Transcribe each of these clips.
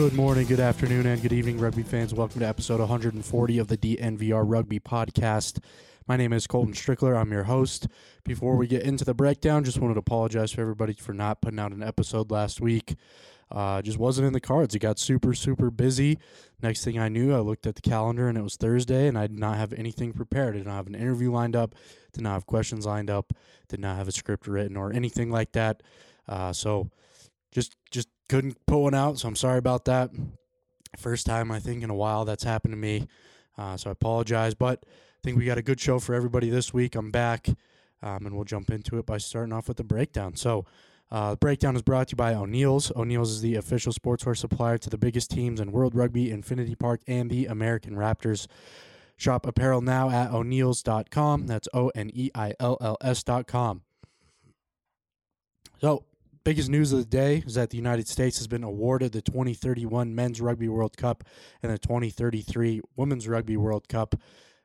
Good morning, good afternoon, and good evening, rugby fans. Welcome to episode 140 of the DNVR Rugby Podcast. My name is Colton Strickler. I'm your host. Before we get into the breakdown, just wanted to apologize for everybody for not putting out an episode last week. Uh, just wasn't in the cards. It got super, super busy. Next thing I knew, I looked at the calendar and it was Thursday, and I did not have anything prepared. I did not have an interview lined up, did not have questions lined up, did not have a script written or anything like that. Uh, so just just couldn't put one out. So I'm sorry about that. First time I think in a while that's happened to me. Uh, so I apologize, but I think we got a good show for everybody this week. I'm back, um, and we'll jump into it by starting off with the breakdown. So. Uh, the breakdown is brought to you by O'Neill's. O'Neill's is the official sportswear supplier to the biggest teams in World Rugby, Infinity Park, and the American Raptors. Shop apparel now at o'neills.com. That's O N E I L L S.com. So, biggest news of the day is that the United States has been awarded the 2031 Men's Rugby World Cup and the 2033 Women's Rugby World Cup.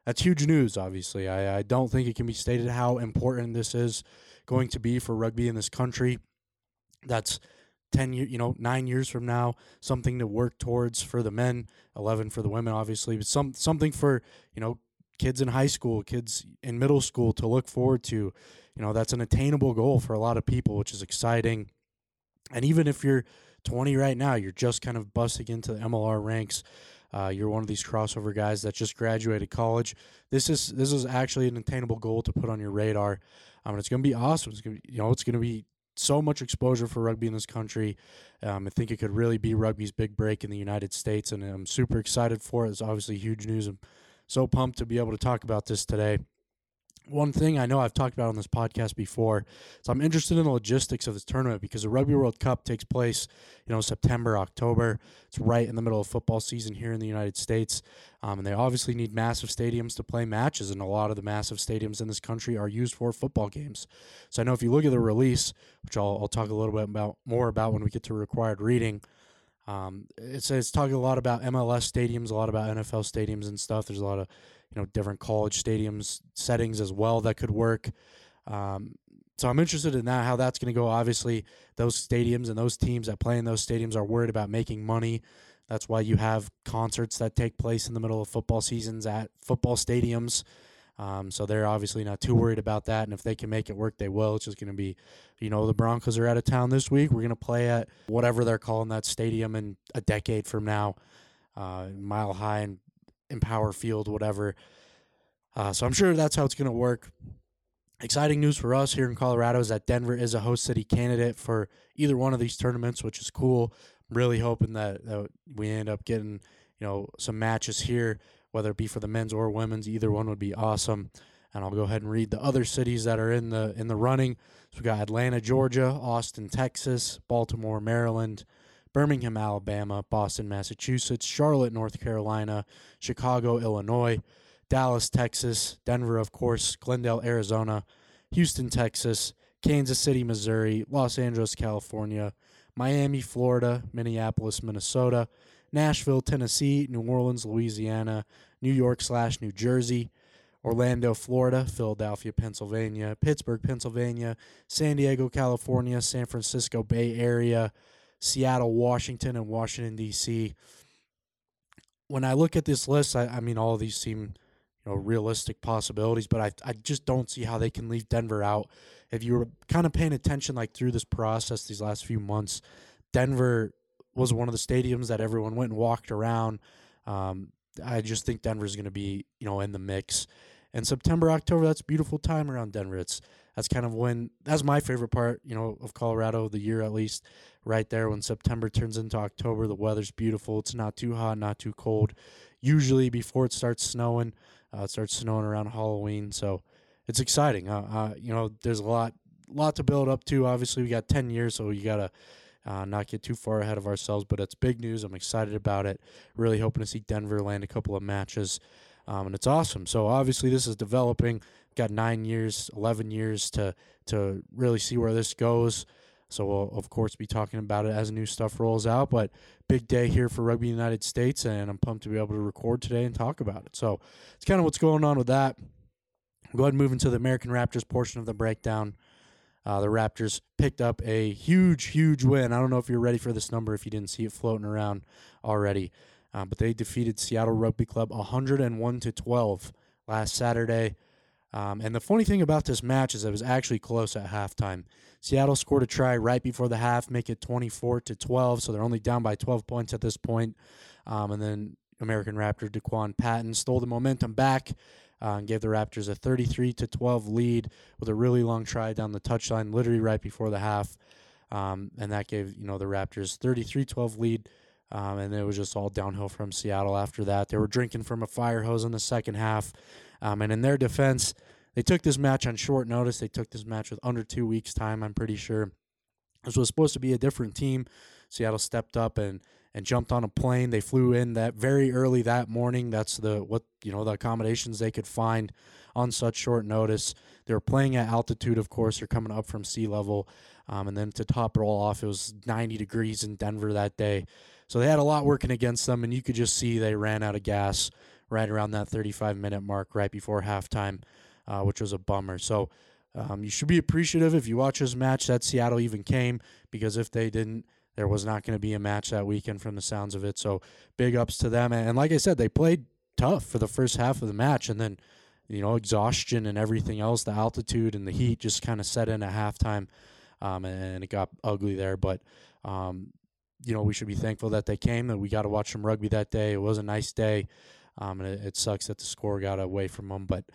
That's huge news, obviously. I, I don't think it can be stated how important this is going to be for rugby in this country. That's 10 year, you know, 9 years from now, something to work towards for the men, 11 for the women obviously, but some something for, you know, kids in high school, kids in middle school to look forward to. You know, that's an attainable goal for a lot of people, which is exciting. And even if you're 20 right now, you're just kind of busting into the MLR ranks. Uh, you're one of these crossover guys that just graduated college. This is this is actually an attainable goal to put on your radar. Um, and it's going to be awesome. It's going to you know it's going to be so much exposure for rugby in this country. Um, I think it could really be rugby's big break in the United States, and I'm super excited for it. It's obviously huge news. I'm so pumped to be able to talk about this today. One thing I know I've talked about on this podcast before, so I'm interested in the logistics of this tournament because the Rugby World Cup takes place, you know, September, October. It's right in the middle of football season here in the United States, um, and they obviously need massive stadiums to play matches, and a lot of the massive stadiums in this country are used for football games. So I know if you look at the release, which I'll, I'll talk a little bit about more about when we get to required reading. Um, it's it's talking a lot about MLS stadiums, a lot about NFL stadiums and stuff. There's a lot of you know different college stadiums settings as well that could work. Um, so I'm interested in that how that's going to go. Obviously, those stadiums and those teams that play in those stadiums are worried about making money. That's why you have concerts that take place in the middle of football seasons at football stadiums. Um, so they're obviously not too worried about that. And if they can make it work, they will. It's just going to be, you know, the Broncos are out of town this week. We're going to play at whatever they're calling that stadium in a decade from now, uh, Mile High and Empower Field, whatever. Uh, so I'm sure that's how it's going to work. Exciting news for us here in Colorado is that Denver is a host city candidate for either one of these tournaments, which is cool. I'm really hoping that, that we end up getting, you know, some matches here, whether it be for the men's or women's. Either one would be awesome. And I'll go ahead and read the other cities that are in the in the running. So we got Atlanta, Georgia, Austin, Texas, Baltimore, Maryland, Birmingham, Alabama, Boston, Massachusetts, Charlotte, North Carolina, Chicago, Illinois, Dallas, Texas, Denver, of course, Glendale, Arizona, Houston, Texas, Kansas City, Missouri, Los Angeles, California, Miami, Florida, Minneapolis, Minnesota, Nashville, Tennessee, New Orleans, Louisiana, New York slash New Jersey, Orlando, Florida, Philadelphia, Pennsylvania, Pittsburgh, Pennsylvania, San Diego, California, San Francisco Bay Area, Seattle, Washington, and Washington D.C. When I look at this list, I, I mean, all of these seem you know realistic possibilities, but I I just don't see how they can leave Denver out. If you were kind of paying attention like through this process these last few months, Denver was one of the stadiums that everyone went and walked around. Um, I just think Denver's going to be you know in the mix. And September, October, that's beautiful time around Denver. It's that's kind of when that's my favorite part, you know, of Colorado, the year at least, right there when September turns into October. The weather's beautiful. It's not too hot, not too cold. Usually before it starts snowing, uh, it starts snowing around Halloween, so it's exciting. Uh, uh, you know, there's a lot, lot to build up to. Obviously, we got ten years, so you gotta. Uh, not get too far ahead of ourselves, but it's big news. I'm excited about it. Really hoping to see Denver land a couple of matches, um, and it's awesome. So obviously, this is developing. Got nine years, eleven years to to really see where this goes. So we'll of course be talking about it as new stuff rolls out. But big day here for Rugby United States, and I'm pumped to be able to record today and talk about it. So it's kind of what's going on with that. Go ahead and move into the American Raptors portion of the breakdown. Uh, the Raptors picked up a huge, huge win. I don't know if you're ready for this number if you didn't see it floating around already, uh, but they defeated Seattle Rugby Club 101 to 12 last Saturday. Um, and the funny thing about this match is it was actually close at halftime. Seattle scored a try right before the half, make it 24 to 12, so they're only down by 12 points at this point. Um, and then American Raptor Daquan Patton stole the momentum back uh, and gave the Raptors a 33 to 12 lead with a really long try down the touchline, literally right before the half. Um, and that gave you know the Raptors 33-12 lead. Um, and it was just all downhill from Seattle after that. They were drinking from a fire hose in the second half. Um, and in their defense, they took this match on short notice. They took this match with under two weeks' time, I'm pretty sure. This was supposed to be a different team. Seattle stepped up and and jumped on a plane. They flew in that very early that morning. That's the what you know the accommodations they could find on such short notice. They were playing at altitude, of course. They're coming up from sea level, um, and then to top it all off, it was 90 degrees in Denver that day. So they had a lot working against them, and you could just see they ran out of gas right around that 35 minute mark, right before halftime uh, which was a bummer. So um, you should be appreciative if you watch this match that Seattle even came, because if they didn't, there was not going to be a match that weekend from the sounds of it. So big ups to them. And like I said, they played tough for the first half of the match, and then you know exhaustion and everything else, the altitude and the heat just kind of set in at halftime, um, and it got ugly there. But um, you know we should be thankful that they came, that we got to watch some rugby that day. It was a nice day, um, and it, it sucks that the score got away from them, but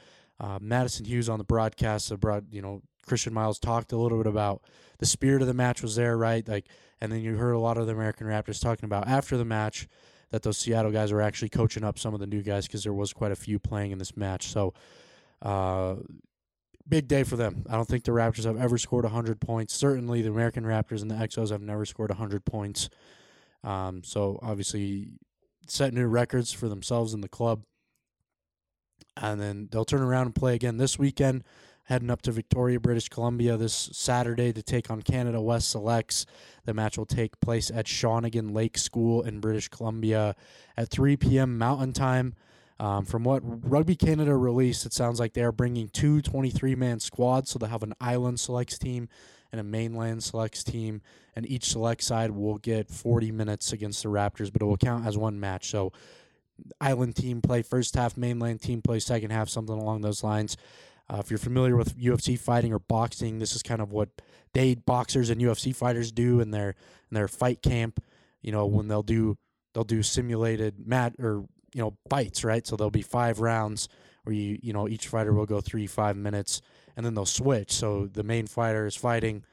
uh, Madison Hughes on the broadcast, brought you know Christian Miles talked a little bit about the spirit of the match was there, right? Like, and then you heard a lot of the American Raptors talking about after the match that those Seattle guys were actually coaching up some of the new guys because there was quite a few playing in this match. So, uh, big day for them. I don't think the Raptors have ever scored 100 points. Certainly, the American Raptors and the Exos have never scored 100 points. Um, so, obviously, set new records for themselves in the club and then they'll turn around and play again this weekend, heading up to Victoria, British Columbia this Saturday to take on Canada West Selects. The match will take place at Shawnigan Lake School in British Columbia at 3 p.m. Mountain Time. Um, from what Rugby Canada released, it sounds like they are bringing two 23 man squads. So they'll have an island selects team and a mainland selects team. And each select side will get 40 minutes against the Raptors, but it will count as one match. So island team play first half, mainland team play second half, something along those lines. Uh, if you're familiar with UFC fighting or boxing, this is kind of what they boxers and UFC fighters do in their in their fight camp. You know, when they'll do they'll do simulated mat or you know fights, right? So there'll be five rounds where you you know each fighter will go three five minutes, and then they'll switch. So the main fighter is fighting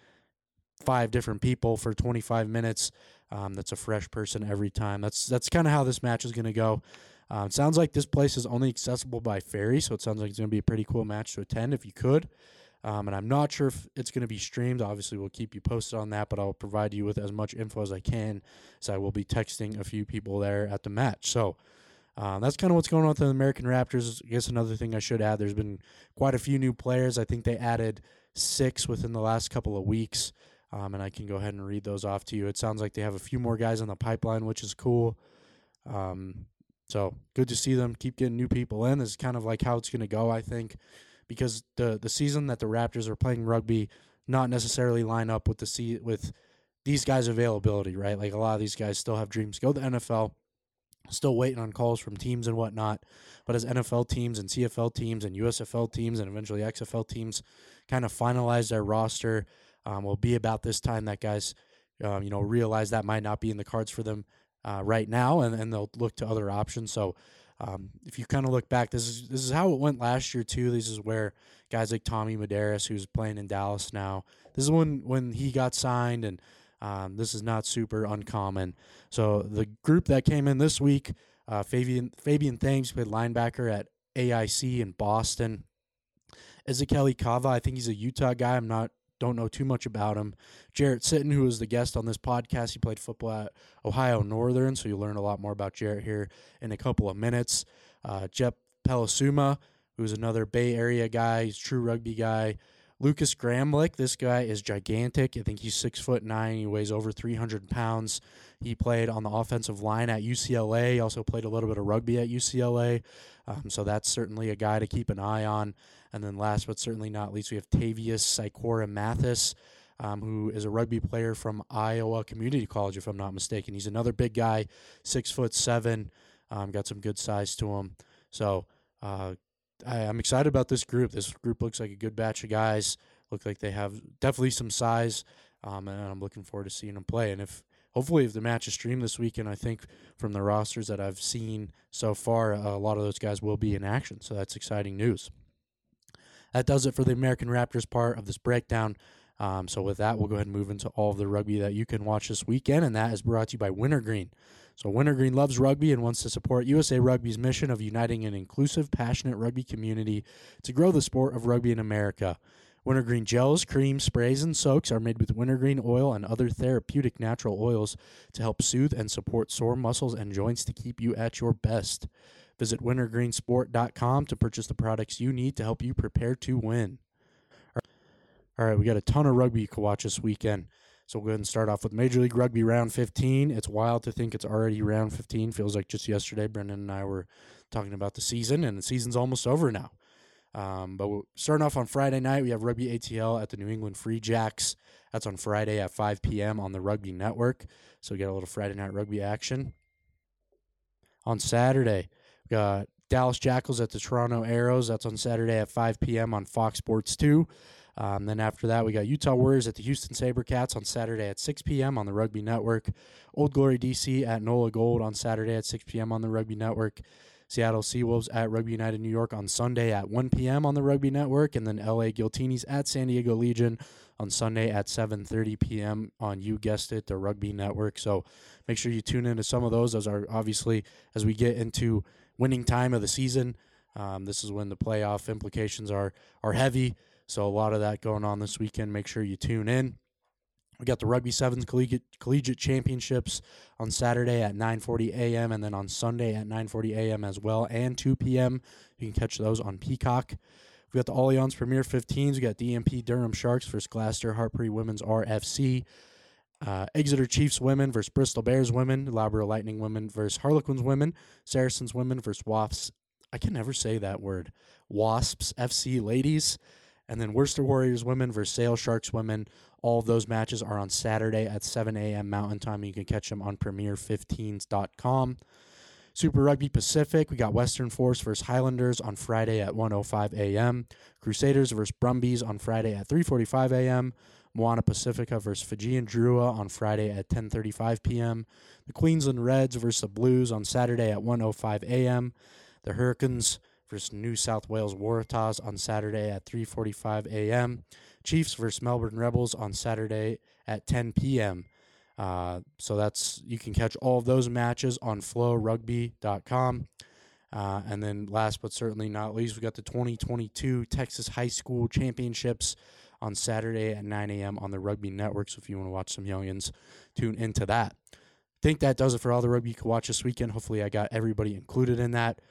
five different people for 25 minutes um, that's a fresh person every time. That's that's kind of how this match is going to go. Uh, sounds like this place is only accessible by ferry, so it sounds like it's going to be a pretty cool match to attend if you could. Um, and I'm not sure if it's going to be streamed. Obviously, we'll keep you posted on that, but I'll provide you with as much info as I can. So I will be texting a few people there at the match. So um, that's kind of what's going on with the American Raptors. I guess another thing I should add: there's been quite a few new players. I think they added six within the last couple of weeks um, and I can go ahead and read those off to you. It sounds like they have a few more guys on the pipeline, which is cool. Um, So good to see them keep getting new people in. Is kind of like how it's going to go, I think, because the the season that the Raptors are playing rugby not necessarily line up with the se- with these guys' availability, right? Like a lot of these guys still have dreams. Go to the NFL, still waiting on calls from teams and whatnot. But as NFL teams and CFL teams and USFL teams and eventually XFL teams kind of finalize their roster, um, will be about this time that guys, um, you know, realize that might not be in the cards for them uh, right now, and, and they'll look to other options. So. Um, if you kind of look back, this is this is how it went last year too. This is where guys like Tommy Medeiros, who's playing in Dallas now, this is when when he got signed, and um, this is not super uncommon. So the group that came in this week, uh, Fabian Fabian Thames played linebacker at AIC in Boston. Ezekiel Kava, I think he's a Utah guy. I'm not don't know too much about him. Jarrett Sitton, who was the guest on this podcast, he played football at Ohio Northern, so you'll learn a lot more about Jarrett here in a couple of minutes. Uh, Jeff Pelasuma, who's another Bay Area guy, he's true rugby guy. Lucas Gramlich, this guy is gigantic. I think he's six foot nine. He weighs over 300 pounds. He played on the offensive line at UCLA. He also played a little bit of rugby at UCLA. Um, so that's certainly a guy to keep an eye on. And then last but certainly not least, we have Tavius Sikora Mathis, um, who is a rugby player from Iowa Community College, if I'm not mistaken. He's another big guy, six foot seven, um, got some good size to him. So uh, I, I'm excited about this group. This group looks like a good batch of guys. Look like they have definitely some size, um, and I'm looking forward to seeing them play. And if hopefully if the match is streamed this weekend, I think from the rosters that I've seen so far, a lot of those guys will be in action. So that's exciting news. That does it for the American Raptors part of this breakdown. Um, so with that, we'll go ahead and move into all of the rugby that you can watch this weekend, and that is brought to you by Wintergreen. So Wintergreen loves rugby and wants to support USA Rugby's mission of uniting an inclusive, passionate rugby community to grow the sport of rugby in America. Wintergreen gels, creams, sprays, and soaks are made with wintergreen oil and other therapeutic natural oils to help soothe and support sore muscles and joints to keep you at your best. Visit wintergreensport.com to purchase the products you need to help you prepare to win. All right, we got a ton of rugby you can watch this weekend. So we'll go ahead and start off with Major League Rugby round 15. It's wild to think it's already round 15. Feels like just yesterday, Brendan and I were talking about the season, and the season's almost over now. Um, but starting off on Friday night, we have Rugby ATL at the New England Free Jacks. That's on Friday at 5 p.m. on the Rugby Network. So we got a little Friday night rugby action. On Saturday, we got Dallas Jackals at the Toronto Arrows. That's on Saturday at 5 p.m. on Fox Sports 2. Um, then after that, we got Utah Warriors at the Houston Sabercats on Saturday at 6 p.m. on the Rugby Network. Old Glory DC at NOLA Gold on Saturday at 6 p.m. on the Rugby Network. Seattle Seawolves at Rugby United New York on Sunday at 1 p.m. on the Rugby Network, and then LA Giltinis at San Diego Legion on Sunday at 7:30 p.m. on you guessed it, the Rugby Network. So make sure you tune into some of those. Those are obviously as we get into winning time of the season. Um, this is when the playoff implications are are heavy. So a lot of that going on this weekend. Make sure you tune in. We got the Rugby Sevens Collegiate, Collegiate Championships on Saturday at 9:40 a.m. and then on Sunday at 9:40 a.m. as well, and 2 p.m. You can catch those on Peacock. We got the Allianz Premier 15s. We got DMP Durham Sharks versus Gloucester Hartpury Women's RFC. Uh, Exeter Chiefs women versus Bristol Bears women. Loughborough Lightning women versus Harlequins women. Saracens women versus Wasps. I can never say that word. Wasps FC ladies. And then Worcester Warriors women versus Sale Sharks women. All those matches are on Saturday at 7 a.m. Mountain Time. You can catch them on premier15s.com. Super Rugby Pacific, we got Western Force versus Highlanders on Friday at 1:05 a.m. Crusaders versus Brumbies on Friday at 3:45 a.m. Moana Pacifica versus Fijian Drua on Friday at 10:35 p.m. The Queensland Reds versus the Blues on Saturday at 1:05 a.m. The Hurricanes versus New South Wales Waratahs on Saturday at 3:45 a.m. Chiefs versus Melbourne Rebels on Saturday at 10 p.m. Uh, so that's you can catch all of those matches on flowrugby.com. Uh, and then last but certainly not least, we got the 2022 Texas High School Championships on Saturday at 9 a.m. on the Rugby Network. So if you want to watch some youngins, tune into that. I think that does it for all the rugby you can watch this weekend. Hopefully, I got everybody included in that.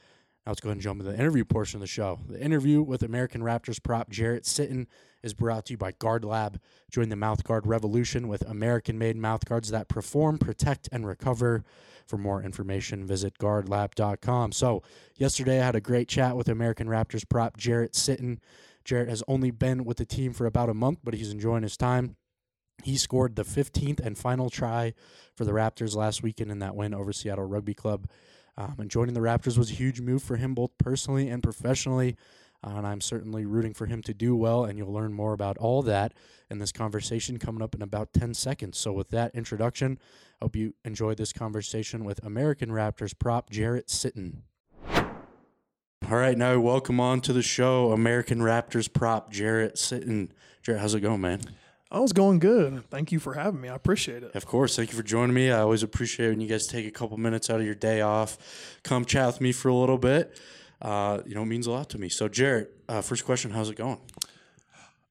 Now let's go ahead and jump into the interview portion of the show. The interview with American Raptors prop Jarrett Sitton is brought to you by Guard Lab. Join the mouthguard revolution with American-made mouthguards that perform, protect, and recover. For more information, visit guardlab.com. So, yesterday I had a great chat with American Raptors prop Jarrett Sitton. Jarrett has only been with the team for about a month, but he's enjoying his time. He scored the 15th and final try for the Raptors last weekend in that win over Seattle Rugby Club. Um, and joining the Raptors was a huge move for him, both personally and professionally. Uh, and I'm certainly rooting for him to do well. And you'll learn more about all that in this conversation coming up in about 10 seconds. So, with that introduction, I hope you enjoyed this conversation with American Raptors prop Jarrett Sitton. All right, now welcome on to the show, American Raptors prop Jarrett Sitton. Jarrett, how's it going, man? I was going good. Thank you for having me. I appreciate it. Of course. Thank you for joining me. I always appreciate when you guys take a couple minutes out of your day off, come chat with me for a little bit. Uh, you know, it means a lot to me. So, Jarrett, uh, first question: How's it going?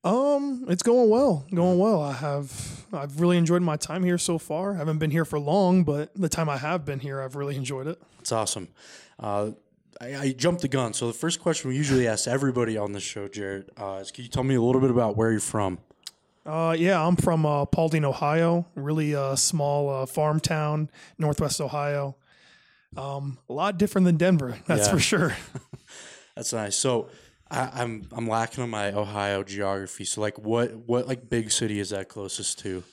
Um, it's going well. Going well. I have I've really enjoyed my time here so far. I haven't been here for long, but the time I have been here, I've really enjoyed it. It's awesome. Uh, I, I jumped the gun. So the first question we usually ask everybody on this show, Jarrett, uh, is can you tell me a little bit about where you're from? Uh, yeah, I'm from uh, Paulding, Ohio. Really uh, small uh, farm town, northwest Ohio. Um, a lot different than Denver, that's Yeah. for sure. That's nice. So I, I'm I'm lacking on my Ohio geography. So like, what what like big city is that closest to?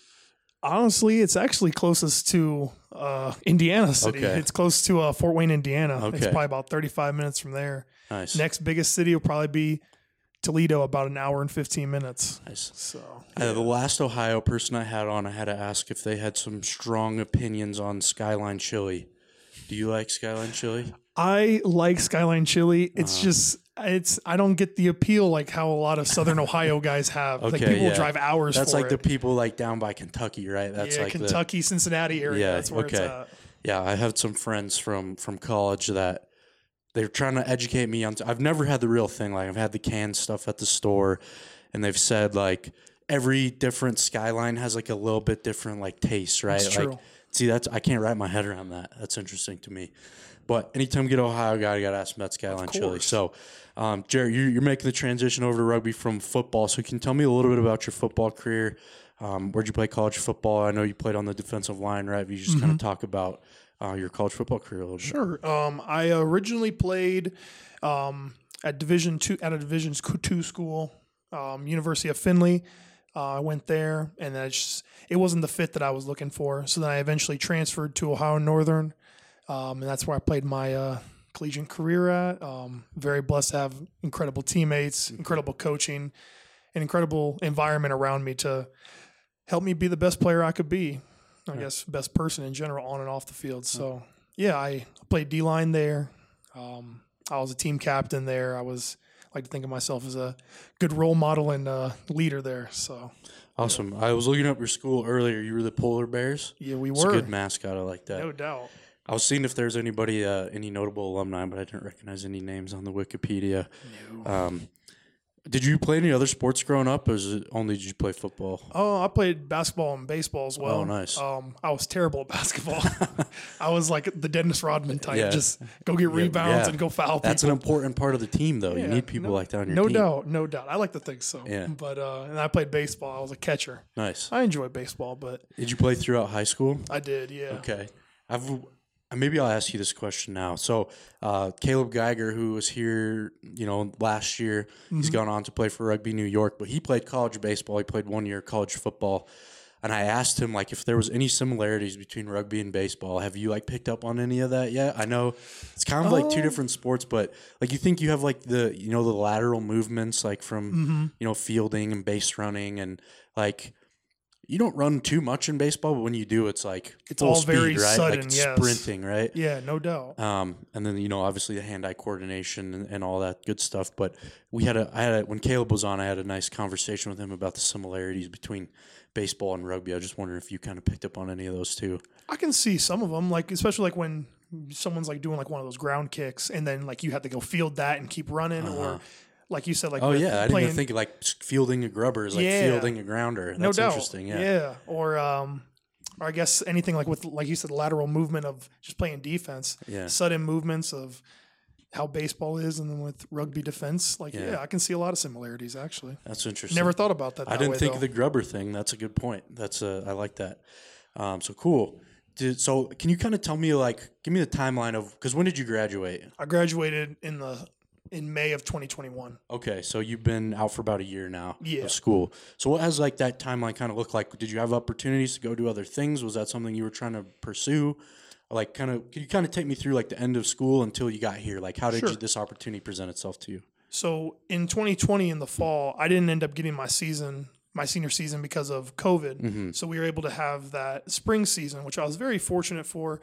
Honestly, it's actually closest to uh, Indiana City. Okay. It's close to uh, Fort Wayne, Indiana. Okay. It's probably about 35 minutes from there. Nice. Next biggest city will probably be Toledo, about an hour and 15 minutes. Nice. So Uh, the last Ohio person I had on, I had to ask if they had some strong opinions on Skyline Chili. Do you like Skyline Chili? I like Skyline Chili. It's Uh-huh. just it's I don't get the appeal like how a lot of Southern Ohio guys have. like Okay, people yeah. drive hours. That's like the people like down by Kentucky, right? That's yeah, like the Kentucky, Cincinnati area. Yeah, that's where it's okay. at. yeah. I have some friends from from college that they're trying to educate me on. I've never had the real thing. Like I've had the canned stuff at the store, and they've said like every different Skyline has like a little bit different like taste, right? That's like, true. see, that's I can't wrap my head around that. That's interesting to me. But anytime we get Ohio guy, I got to ask about Skyline Chili. So, um, Jarrett, you, you're making the transition over to rugby from football. So, can you tell me a little bit about your football career? Um, where'd you play college football? I know you played on the defensive line, right? If you just kind of talk about uh, your college football career a little bit. Sure. Um, I originally played um, at Division two at a Division two school, um, University of Findlay. Uh, I went there, and then it just it wasn't the fit that I was looking for. So then I eventually transferred to Ohio Northern, um, and that's where I played my uh, collegiate career at. Um, very blessed to have incredible teammates, incredible coaching, an incredible environment around me to help me be the best player I could be. I guess best person in general on and off the field. So yeah, I played D line there. Um, I was a team captain there. I was I like to think of myself as a good role model and uh, leader there. So Awesome. I was looking up your school earlier. You were the Polar Bears. yeah, we It's a were good mascot. I like that. no doubt. I was seeing if there's anybody, uh, any notable alumni, but I didn't recognize any names on the Wikipedia. Um, did you play any other sports growing up, or is it only did you play football? Oh, I played basketball and baseball as well. Oh, nice. Um, I was terrible at basketball. I was like the Dennis Rodman type, Yeah. just go get rebounds yeah. and go foul That's people. an important part of the team, though. you need people no- like that on your no team. No doubt, no doubt. I like to think so. Yeah. But uh, and I played baseball. I was a catcher. Nice. I enjoyed baseball, but Did you play throughout high school? I did. Yeah. Okay. I've maybe I'll ask you this question now. So uh, Caleb Geiger, who was here, you know, last year, he's Mm-hmm. gone on to play for Rugby New York, but he played college baseball. He played one year college football. And I asked him like if there was any similarities between rugby and baseball. Have you like picked up on any of that yet? I know it's kind of like Oh. two different sports, but like you think you have like the you know the lateral movements like from Mm-hmm. you know fielding and base running and like you don't run too much in baseball, but when you do, it's like It's all speed, very right? sudden, like yes. sprinting, right? Yeah, no doubt. Um, and then you know, obviously the hand-eye coordination and, and all that good stuff. But we had a, I had a, when Caleb was on, I had a nice conversation with him about the similarities between baseball and rugby. I just wondering if you kind of picked up on any of those too. I can see some of them, like especially like when someone's like doing like one of those ground kicks, and then like you have to go field that and keep running, or like you said, like Oh yeah, I didn't even think like fielding a grubber is like Yeah. fielding a grounder. That's no doubt, interesting. Yeah. or um, or I guess anything like with like you said, lateral movement of just playing defense, Yeah. sudden movements of how baseball is, and then with rugby defense, like Yeah. yeah, I can see a lot of similarities actually. That's interesting. Never thought about that. I didn't way, think though. of the grubber thing. That's a good point. That's uh, I like that. Um, so cool. Did, so can you kind of tell me like give me the timeline of because when did you graduate? I graduated in the in May of 2021. Okay, so you've been out for about a year now Yeah. of school. So what has like that timeline kind of looked like? Did you have opportunities to go do other things? Was that something you were trying to pursue? Like kind of can you kind of take me through like the end of school until you got here? Like how did Sure. you, this opportunity present itself to you? So in 2020 in the fall, I didn't end up getting my season, my senior season because of COVID. Mm-hmm. So we were able to have that spring season, which I was very fortunate for,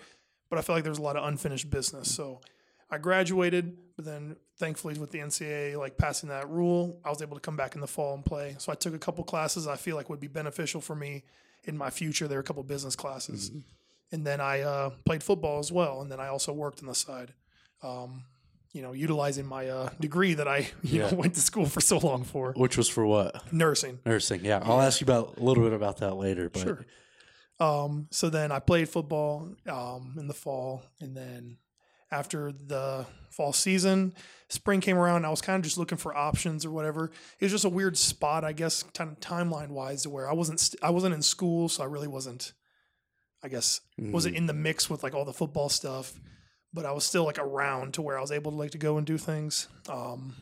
but I felt like there's a lot of unfinished business. So I graduated, but then thankfully with the NCAA like passing that rule, I was able to come back in the fall and play. So I took a couple classes I feel like would be beneficial for me in my future. There were a couple business classes. And then I uh, played football as well. And then I also worked on the side. Um, you know, utilizing my uh, degree that I you Yeah. know went to school for so long for Which was for what? nursing. Nursing. Yeah, I'll ask you about a little bit about that later. But Sure. Um, so then I played football um, in the fall, and then after the fall season, spring came around. I was kind of just looking for options or whatever. It was just a weird spot, I guess, kind of timeline wise, where I wasn't st- I wasn't in school, so I really wasn't. I guess wasn't in the mix with like all the football stuff, but I was still like around to where I was able to like to go and do things. Um,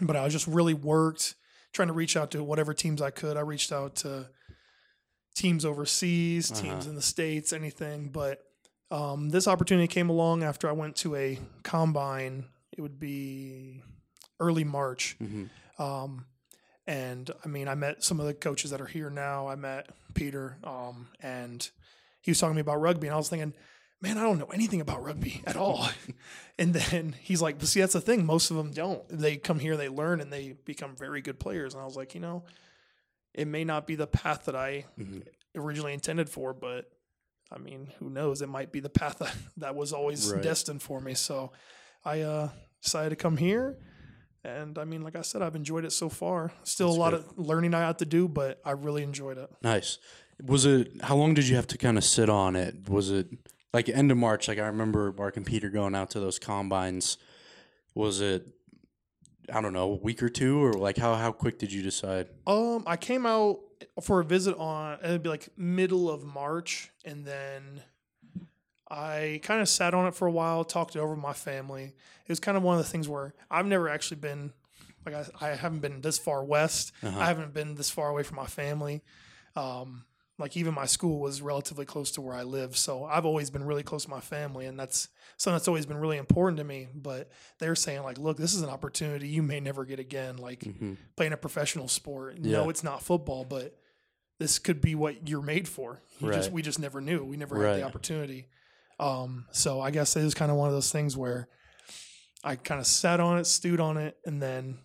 but I was just really worked trying to reach out to whatever teams I could. I reached out to teams overseas, teams Uh-huh. in the states, anything. But um, this opportunity came along after I went to a combine. It would be early March. Mhm. Um, and I mean, I met some of the coaches that are here now. I met Peter, um, and he was talking to me about rugby, and I was thinking, man, I don't know anything about rugby at all. and then he's like, but see, that's the thing. Most of them don't. They come here, they learn, and they become very good players. And I was like, you know, it may not be the path that I Mhm. originally intended for, but I mean, who knows? It might be the path that, that was always Right. destined for me. So I uh, decided to come here. And I mean, like I said, I've enjoyed it so far. Still That's a lot good. of learning I have to do, but I really enjoyed it. Nice. Was it how long did you have to kind of sit on it? Was it like end of March? Like I remember Mark and Peter going out to those combines. Was it I don't know, a week or two or like how how quick did you decide? Um, I came out for a visit on it'd be like middle of March, and then I kind of sat on it for a while, talked it over with my family. It was kind of one of the things where I've never actually been like I, I haven't been this far west. Uh-huh. I haven't been this far away from my family. Um, like even my school was relatively close to where I live, so I've always been really close to my family, and that's something that's always been really important to me. But they're saying like, look, this is an opportunity you may never get again. Like Mhm. playing a professional sport. Yeah. No, it's not football, but this could be what you're made for. You just we just never knew. We never had the opportunity. Um, so I guess it was kind of one of those things where I kind of sat on it, stewed on it, and then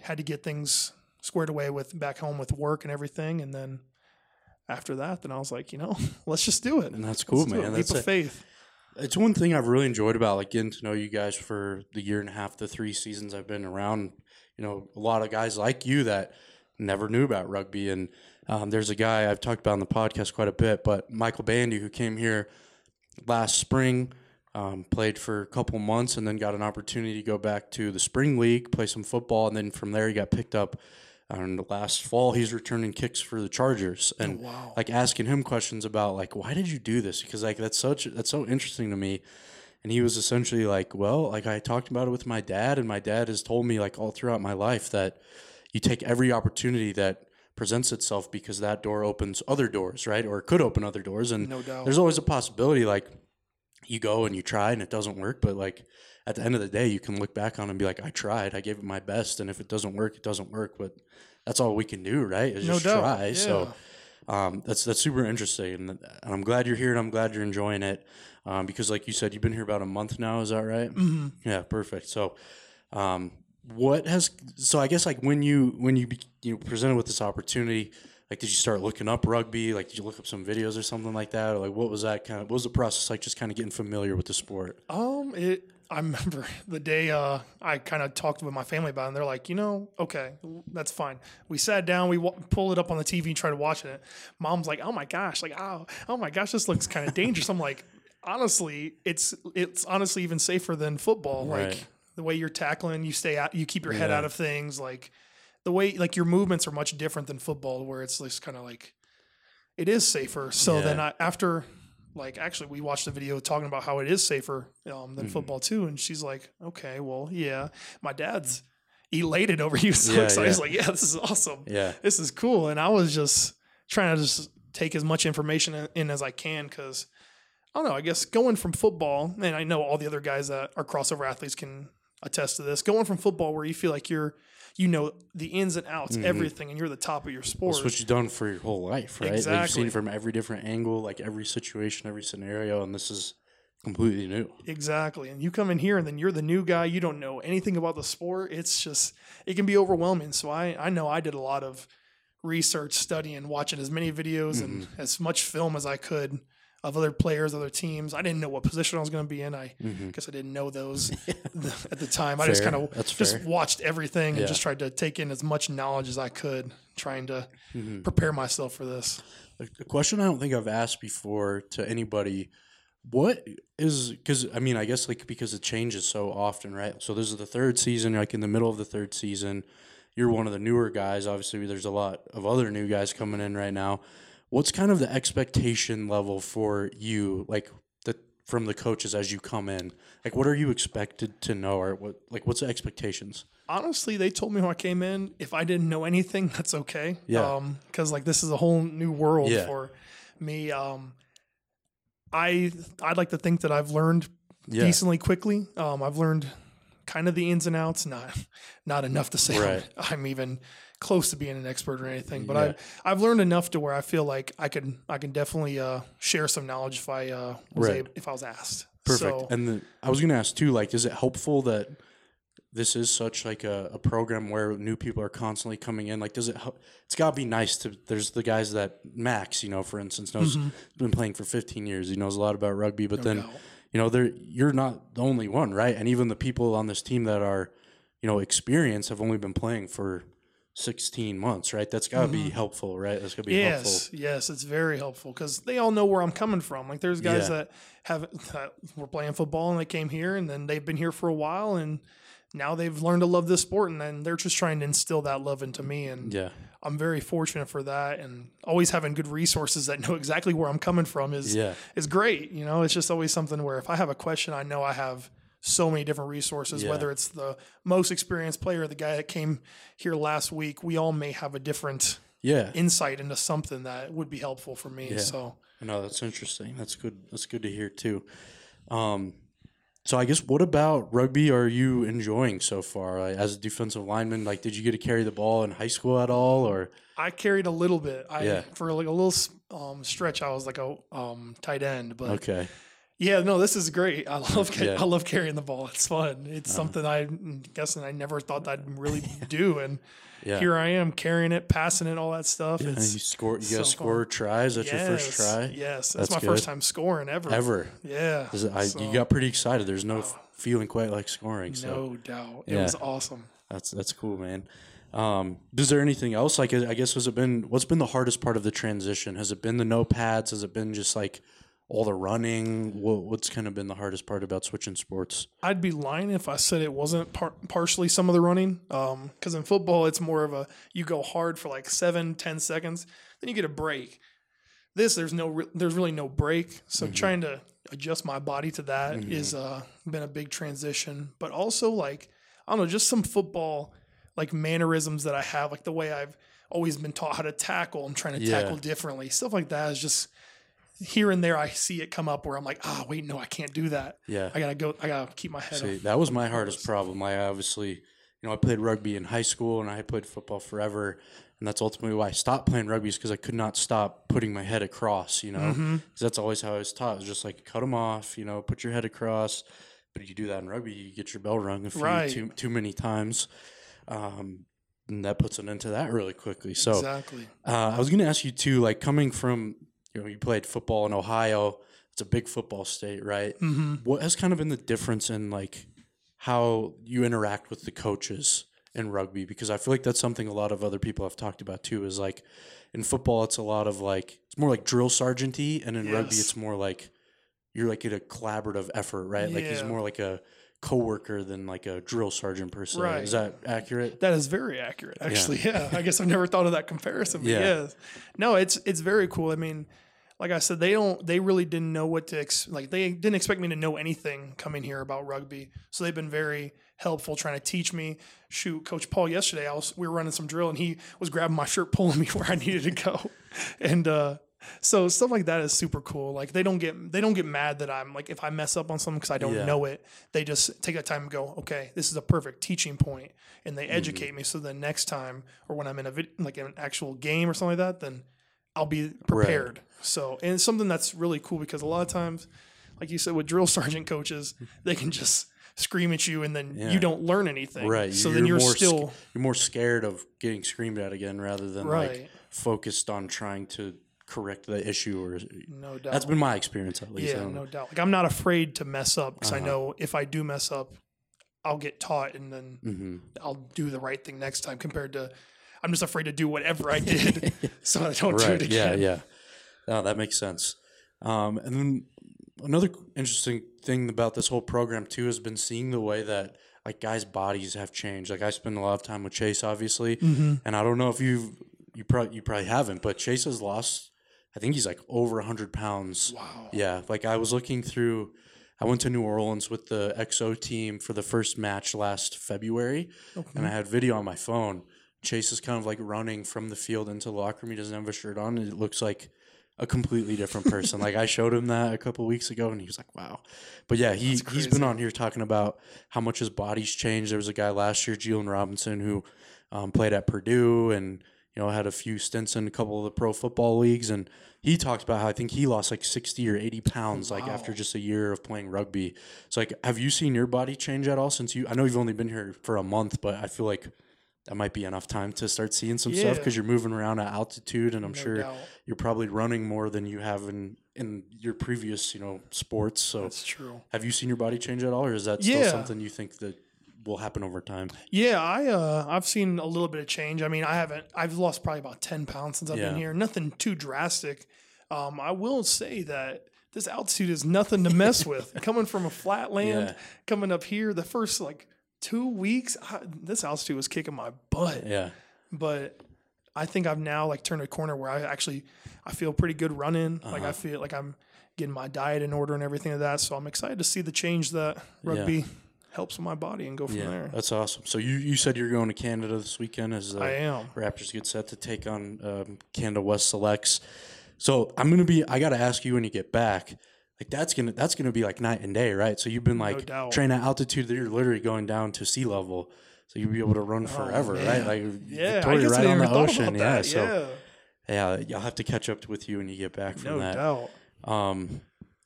had to get things squared away with back home with work and everything. And then after that, then I was like, you know, let's just do it. And that's cool, Let's man. That's a- faith. It's one thing I've really enjoyed about like getting to know you guys for the year and a half, the three seasons I've been around. You know, a lot of guys like you that never knew about rugby, and um, there's a guy I've talked about on the podcast quite a bit, but Michael Bandy who came here last spring, um, played for a couple months, and then got an opportunity to go back to the spring league, play some football, and then from there he got picked up. And last fall, he's returning kicks for the Chargers, oh, and wow. like asking him questions about like why did you do this? Because like that's such that's so interesting to me. And he was essentially like, well, like I talked about it with my dad, and my dad has told me like all throughout my life that you take every opportunity that presents itself because that door opens other doors, right? Or it could open other doors, and No doubt. there's always a possibility like you go and you try and it doesn't work, but like at the end of the day, you can look back on it and be like, I tried, I gave it my best, and if it doesn't work, it doesn't work. But that's all we can do, right? Is No just doubt. try. So um, that's that's super interesting, and I'm glad you're here, and I'm glad you're enjoying it, um, because like you said, you've been here about a month now. Is that right? Mm-hmm. Yeah, perfect. So, um, what has so I guess like when you when you be, you know, presented with this opportunity, like did you start looking up rugby? Like did you look up some videos or something like that? Or like what was that kind of what was the process like? Just kind of getting familiar with the sport. Um, it. I remember the day uh, I kind of talked with my family about it, and they're like, you know, okay, that's fine. We sat down, we wa- pulled it up on the TV and tried watching it. Mom's like, oh my gosh, like, oh, oh my gosh, this looks kind of dangerous. I'm like, honestly, it's it's honestly even safer than football. Like the way you're tackling, you stay out, you keep your head Yeah. out of things. Like the way, like your movements are much different than football, where it's just kind of like it is safer. So then I, after, like, actually, we watched a video talking about how it is safer um, Mm-hmm. than football too, and she's like, okay, well, yeah, my dad's elated over you, so Yeah, excited. He's like, yeah, this is awesome Yeah. this is cool. And I was just trying to just take as much information in- in as I can because I don't know. I guess going from football, and I know all the other guys that are crossover athletes can attest to this. Going from football, where you feel like you're, you know, the ins and outs, everything, and you're the top of your sport. That's what you've done for your whole life, right? Like you've seen from every different angle, like every situation, every scenario, and this is completely new. Exactly. And you come in here and then you're the new guy. You don't know anything about the sport. It's just, it can be overwhelming. So I, I know I did a lot of research, studying, watching as many videos and Mm-hmm. as much film as I could of other players, other teams. I didn't know what position I was going to be in. I guess I didn't know those at the time. I just Mm-hmm. Kind of just fair. watched everything Yeah. and just tried to take in as much knowledge as I could, trying to Mm-hmm. prepare myself for this. A a question I don't think I've asked before to anybody. What is because I mean I guess like because it changes so often, right? So this is the third season, like in the middle of the third season. You're one of the newer guys. Obviously, there's a lot of other new guys coming in right now. What's kind of the expectation level for you, like the from the coaches as you come in? Like, what are you expected to know, or what like what's the expectations? honestly, they told me when I came in, if I didn't know anything, that's okay. Yeah. Um, cause like this is a whole new world Yeah. for me. Um, I I'd like to think that I've learned Yeah. decently quickly. Um, I've learned kind of the ins and outs, not not enough to say I'm- Right. I'm, even close to being an expert or anything, but Yeah. I've I've learned enough to where I feel like I could I can definitely uh, share some knowledge if I uh, was Right. able, if I was asked. Perfect. So, and the, I was going to ask too, like, is it helpful that this is such like a, a program where new people are constantly coming in? Like, does it? help? It's got to be nice to. There's the guys that Max, you know, for instance, knows been playing for 15 years. He knows a lot about rugby, but then, doubt. you know, there you're not the only one, right? And even the people on this team that are, you know, experienced have only been playing for 16 months, right? That's got to be mm-hmm. helpful, right? That's got to be helpful. Yes, yes, it's very helpful because they all know where I'm coming from. Like there's guys Yeah. that have that were playing football and they came here and then they've been here for a while and now they've learned to love this sport and then they're just trying to instill that love into me and Yeah. I'm very fortunate for that and always having good resources that know exactly where I'm coming from is Yeah. is great. You know, it's just always something where if I have a question, I know I have so many different resources, Yeah. whether it's the most experienced player, the guy that came here last week, we all may have a different Yeah. insight into something that would be helpful for me. Yeah. So No, that's interesting. That's good. That's good to hear too. Um, so I guess what about rugby are you enjoying so far like, as a defensive lineman? Like, did you get to carry the ball in high school at all, or I carried a little bit. I Yeah. for like a little um, stretch, I was like a um, tight end. But okay? Yeah, no, this is great. I love Yeah. Uh-huh. I love carrying the ball. It's fun. It's something I'm guessing I never thought I'd really do, and Yeah. here I am carrying it, passing it, all that stuff. And It's you score. You got so score tries. That's your first try. Yes, that's, That's my good. first time scoring ever. Ever. Yeah. I, So, you got pretty excited. There's no feeling quite like scoring. So no doubt. It Yeah. was awesome. That's that's cool, man. Um, is there anything else? Like, I guess has it been what's been the hardest part of the transition? Has it been the no pads? Has it been just like all the running? What, what's kind of been the hardest part about switching sports? I'd be lying if I said it wasn't par- partially some of the running. Um, because in football, it's more of a you go hard for like seven, ten seconds, then you get a break. This there's no re- there's really no break. So mm-hmm. trying to adjust my body to that mm-hmm. is uh, been a big transition. But also like I don't know, just some football like mannerisms that I have, like the way I've always been taught how to tackle. I'm trying to Yeah. tackle differently. Stuff like that is just here and there. I see it come up where I'm like, ah, wait, no, I can't do that. Yeah. I gotta go. I gotta keep my head See, up. that was my hardest problem. I obviously, you know, I played rugby in high school and I played football forever. And that's ultimately why I stopped playing rugby is because I could not stop putting my head across, you know, because Mm-hmm. that's always how I was taught. It was just like cut them off, you know, put your head across. But you do that in rugby, you get your bell rung a few Right. too too many times, um, and that puts an end to that really quickly. So exactly. uh, I was going to ask you too, like coming from, you know, you played football in Ohio. It's a big football state, right? Mm-hmm. What has kind of been the difference in like how you interact with the coaches in rugby? Because I feel like that's something a lot of other people have talked about too. Is like in football, it's a lot of like it's more like drill sergeanty, and in rugby, it's more like you're like in a collaborative effort, right? Like he's more like a coworker than like a drill sergeant per se. Right. Is that accurate? That is very accurate, actually. Yeah. I guess I've never thought of that comparison. But Yeah. yeah. No, it's it's very cool. I mean, like I said, they don't they really didn't know what to ex- like they didn't expect me to know anything coming here about rugby. So they've been very helpful trying to teach me. Shoot, Coach Paul yesterday, I was we were running some drill and he was grabbing my shirt, pulling me where I needed to go. And uh so stuff like that is super cool. Like they don't get they don't get mad that I'm like if I mess up on something because I don't Yeah. know it. They just take that time and go, okay, this is a perfect teaching point, and Mm-hmm. they educate me. So then next time, or when I'm in a vid- like an actual game or something like that, then I'll be prepared. So and it's something that's really cool because a lot of times, like you said, with drill sergeant coaches, they can just scream at you and then Yeah. you don't learn anything. Right. So then you're more sc- still you're more scared of getting screamed at again rather than like focused on trying to correct the issue or no doubt. that's been my experience at least. Yeah, no doubt. Like I'm not afraid to mess up because I Uh-huh. know if I do mess up, I'll get taught and then Mhm. I'll do the right thing next time. Compared to, I'm just afraid to do whatever I did, so I don't do Right. it Yeah. again. Yeah. No, that makes sense. Um, and then another interesting thing about this whole program too has been seeing the way that like guys' bodies have changed. Like I spend a lot of time with Chase, obviously, Mm-hmm. and I don't know if you've you probably you probably haven't, but Chase has lost. I think he's like over hundred pounds. Wow. Yeah, like I was looking through. I went to New Orleans with the XO team for the first match last February, and I had video on my phone. Chase is kind of like running from the field into the locker room. He doesn't have a shirt on, and it looks like a completely different person. like I showed him that a couple weeks ago, and he was like, "Wow." But yeah, he he's been on here talking about how much his body's changed. There was a guy last year, Jalen Robinson, who um, played at Purdue and you know had a few stints in a couple of the pro football leagues, and he talks about how I think he lost like sixty or eighty pounds like after just a year of playing rugby. So like, have you seen your body change at all since you? I know you've only been here for a month, but I feel like. That might be enough time to start seeing some stuff because you're moving around at altitude, and I'm No sure doubt. you're probably running more than you have in in your previous, you know, sports. So, That's true. have you seen your body change at all, or is that still Yeah. something you think that will happen over time? Yeah, I uh, I've seen a little bit of change. I mean, I haven't. I've lost probably about ten pounds since I've Yeah. been here. Nothing too drastic. Um, I will say that this altitude is nothing to mess with. Coming from a flat land, Yeah. coming up here, the first like two weeks, I, this altitude was kicking my butt. Yeah, But I think I've now like turned a corner where I actually I feel pretty good running. Like Uh-huh. I feel like I'm getting my diet in order and everything like that. So I'm excited to see the change that rugby helps my body and go from yeah, there. that's awesome. So you you said you're going to Canada this weekend as the I am. Raptors get set to take on um, Canada West Selects. So I'm gonna be. I got to ask you when you get back. Like that's gonna that's gonna be like night and day, right? So you've been like doubt. training at altitude that you're literally going down to sea level. So you'll be able to run forever, right? Oh, man. Like Yeah, Victoria I right on the ocean. about Yeah. So yeah, yeah, I'll have to catch up with you when you get back from no that. doubt. Um,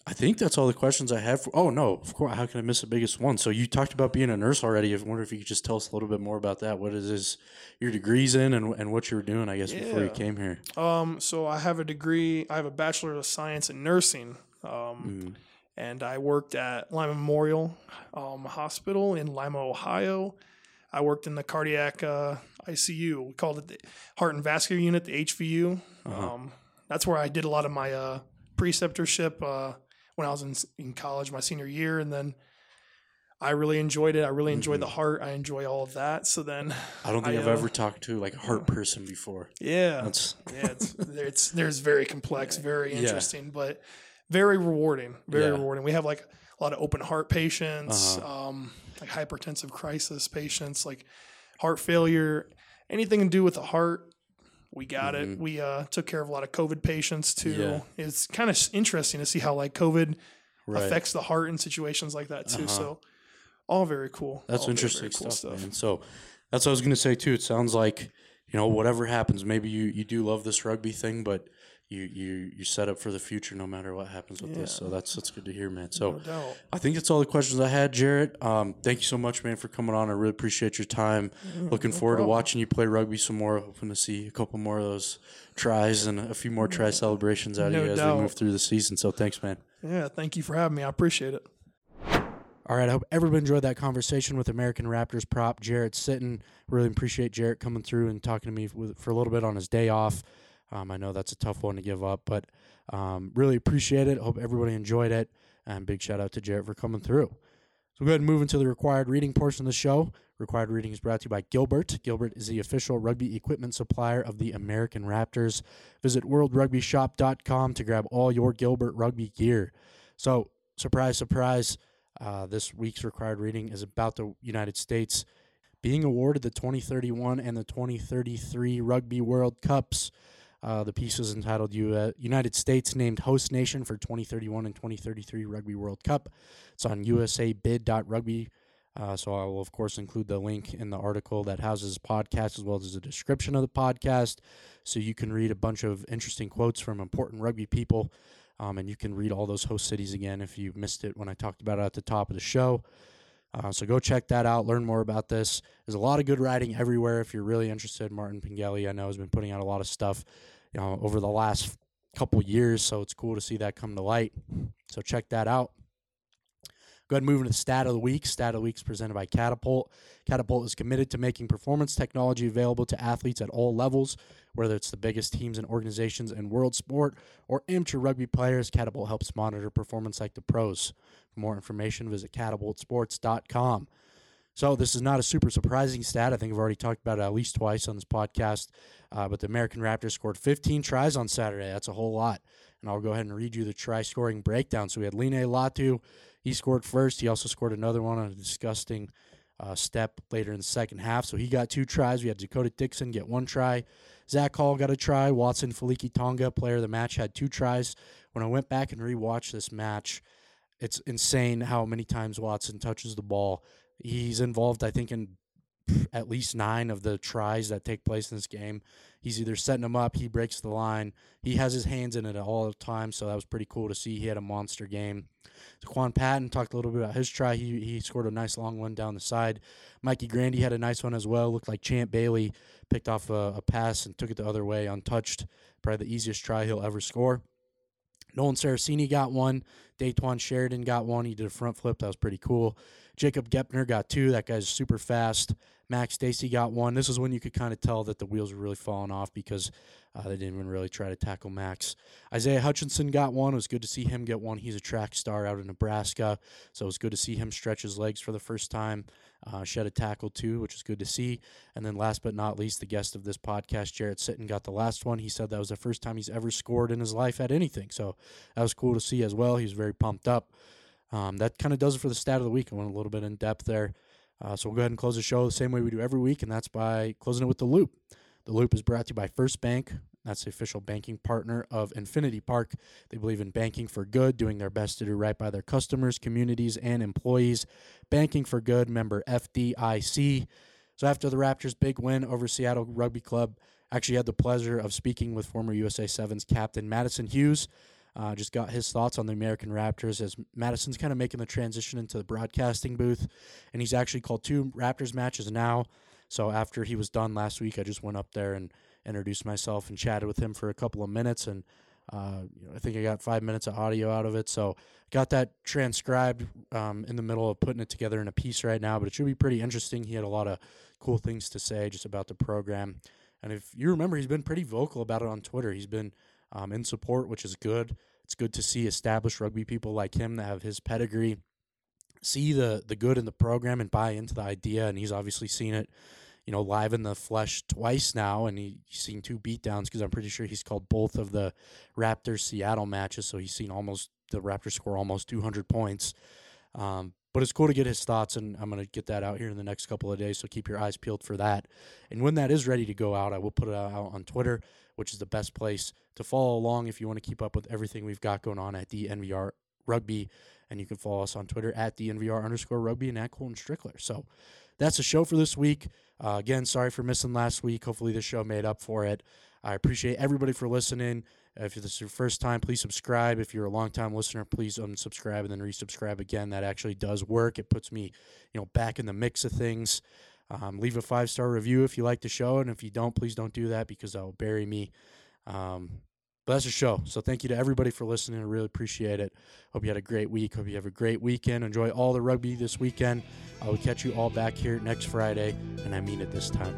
I think that's all the questions I have. For, oh no, of course. How can I miss the biggest one? So you talked about being a nurse already. I wonder if you could just tell us a little bit more about that. What is this, your degrees in, and and what you were doing? I guess before you came here. Um, so I have a degree. I have a bachelor of science in nursing. Um, Mm. and I worked at Lima Memorial um, Hospital in Lima, Ohio. I worked in the cardiac uh, ICU. We called it the Heart and Vascular Unit, the HVU. Uh-huh. Um, that's where I did a lot of my uh, preceptorship uh, when I was in, in college, my senior year, and then I really enjoyed it. I really enjoyed the heart. I enjoy all of that. So then, Mm-hmm. I don't think I, have uh, ever talked to like a heart person before. yeah, That's yeah, it's, it's there's very complex, very Yeah. interesting, but very rewarding. Very Yeah. rewarding. We have like a lot of open heart patients, Uh-huh. um, like hypertensive crisis patients, like heart failure, anything to do with the heart. We got it. We uh, took care of a lot of COVID patients too. Mm-hmm. Yeah. It's kind of interesting to see how like COVID right. affects the heart in situations like that too. Uh-huh. So all very cool. That's All interesting very cool stuff, man. So that's what I was gonna say too. It sounds like you know whatever happens, maybe you you do love this rugby thing, but you you you set up for the future no matter what happens with this. So that's that's good to hear, man. So No. I think that's all the questions I had, Jarrett. Um, thank you so much, man, for coming on. I really appreciate your time. Looking forward to watching you play rugby some more. Hoping to see a couple more of those tries and a few more try celebrations out of No you as doubt. we move through the season. So thanks, man. Yeah. Thank you for having me. I appreciate it. All right, I hope everyone enjoyed that conversation with American Raptors prop Jarrett Sitton. Really appreciate Jarrett coming through and talking to me with, for a little bit on his day off. Um, I know that's a tough one to give up, but um, really appreciate it. Hope everybody enjoyed it. And big shout out to Jarrett for coming through. So go ahead and move into the required reading portion of the show. Required reading is brought to you by Gilbert. Gilbert is the official rugby equipment supplier of the American Raptors. Visit worldrugbyshop.com to grab all your Gilbert rugby gear. So, surprise, surprise, uh, this week's required reading is about the United States being awarded the 2031 and the 2033 Rugby World Cups. Uh, the piece is entitled U- United States named host nation for 2031 and 2033 Rugby World Cup. It's on usabid.rugby. Uh, so I will, of course, include the link in the article that houses podcast as well as a description of the podcast. So you can read a bunch of interesting quotes from important rugby people. Um, and you can read all those host cities again if you missed it when I talked about it at the top of the show. Uh, so go check that out, learn more about this. There's a lot of good writing everywhere if you're really interested. Martin Pengelly, I know, has been putting out a lot of stuff you know, over the last couple years, so it's cool to see that come to light. So check that out. Go ahead and move into the stat of the week. Stat of the week is presented by Catapult. Catapult is committed to making performance technology available to athletes at all levels, whether it's the biggest teams and organizations in world sport or amateur rugby players. Catapult helps monitor performance like the pros. For more information, visit catapultsports.com. So this is not a super surprising stat. I think I've already talked about it at least twice on this podcast. Uh, but the American Raptors scored 15 tries on Saturday. That's a whole lot. And I'll go ahead and read you the try scoring breakdown. So we had Line Latu. He scored first. He also scored another one on a disgusting uh, step later in the second half. So he got two tries. We had Dakota Dixon get one try. Zach Hall got a try. Watson Faliki Tonga, player of the match, had two tries. When I went back and rewatched this match, it's insane how many times Watson touches the ball. He's involved, I think, in at least nine of the tries that take place in this game. He's either setting them up, he breaks the line, he has his hands in it at all the time. So that was pretty cool to see. He had a monster game. Quan Patton talked a little bit about his try. He he scored a nice long one down the side. Mikey Grandy had a nice one as well. Looked like Champ Bailey picked off a, a pass and took it the other way untouched. Probably the easiest try he'll ever score. Nolan Saracini got one. Dayton Sheridan got one. He did a front flip. That was pretty cool. Jacob Gepner got two. That guy's super fast. Max Stacy got one. This is when you could kind of tell that the wheels were really falling off because uh, they didn't even really try to tackle Max. Isaiah Hutchinson got one. It was good to see him get one. He's a track star out of Nebraska, so it was good to see him stretch his legs for the first time. Uh, shed a tackle too, which is good to see. And then last but not least, the guest of this podcast, Jarrett Sitton, got the last one. He said that was the first time he's ever scored in his life at anything. So that was cool to see as well. He was very pumped up. Um, that kind of does it for the stat of the week. I went a little bit in depth there. Uh, so we'll go ahead and close the show the same way we do every week, and that's by closing it with the loop. The loop is brought to you by First Bank. That's the official banking partner of Infinity Park. They believe in banking for good, doing their best to do right by their customers, communities, and employees. Banking for good, member FDIC. So after the Raptors' big win over Seattle Rugby Club, actually had the pleasure of speaking with former USA Sevens captain Madison Hughes. Uh, just got his thoughts on the American Raptors as Madison's kind of making the transition into the broadcasting booth, and he's actually called two Raptors matches now. So after he was done last week, I just went up there and introduced myself and chatted with him for a couple of minutes, and uh, you know, I think I got five minutes of audio out of it. So got that transcribed um, in the middle of putting it together in a piece right now, but it should be pretty interesting. He had a lot of cool things to say just about the program. And if you remember, he's been pretty vocal about it on Twitter. He's been um, in support, which is good. It's good to see established rugby people like him that have his pedigree see the the good in the program and buy into the idea. And he's obviously seen it, you know, live in the flesh twice now, and he, he's seen two beatdowns because I'm pretty sure he's called both of the Raptors Seattle matches. So he's seen almost the Raptors score almost 200 points. Um, but it's cool to get his thoughts, and I'm going to get that out here in the next couple of days. So keep your eyes peeled for that. And when that is ready to go out, I will put it out on Twitter, which is the best place to follow along if you want to keep up with everything we've got going on at DNVR Rugby. And you can follow us on Twitter at DNVR underscore rugby and at Colton Strickler. So that's the show for this week. Uh, again, sorry for missing last week. Hopefully, this show made up for it. I appreciate everybody for listening. If this is your first time, please subscribe. If you're a long time listener, please unsubscribe and then resubscribe again. That actually does work. It puts me, you know, back in the mix of things. Um, leave a five star review if you like the show, and if you don't, please don't do that because that will bury me. Um, but that's the show. So thank you to everybody for listening. I really appreciate it. Hope you had a great week. Hope you have a great weekend. Enjoy all the rugby this weekend. I will catch you all back here next Friday, and I mean it this time.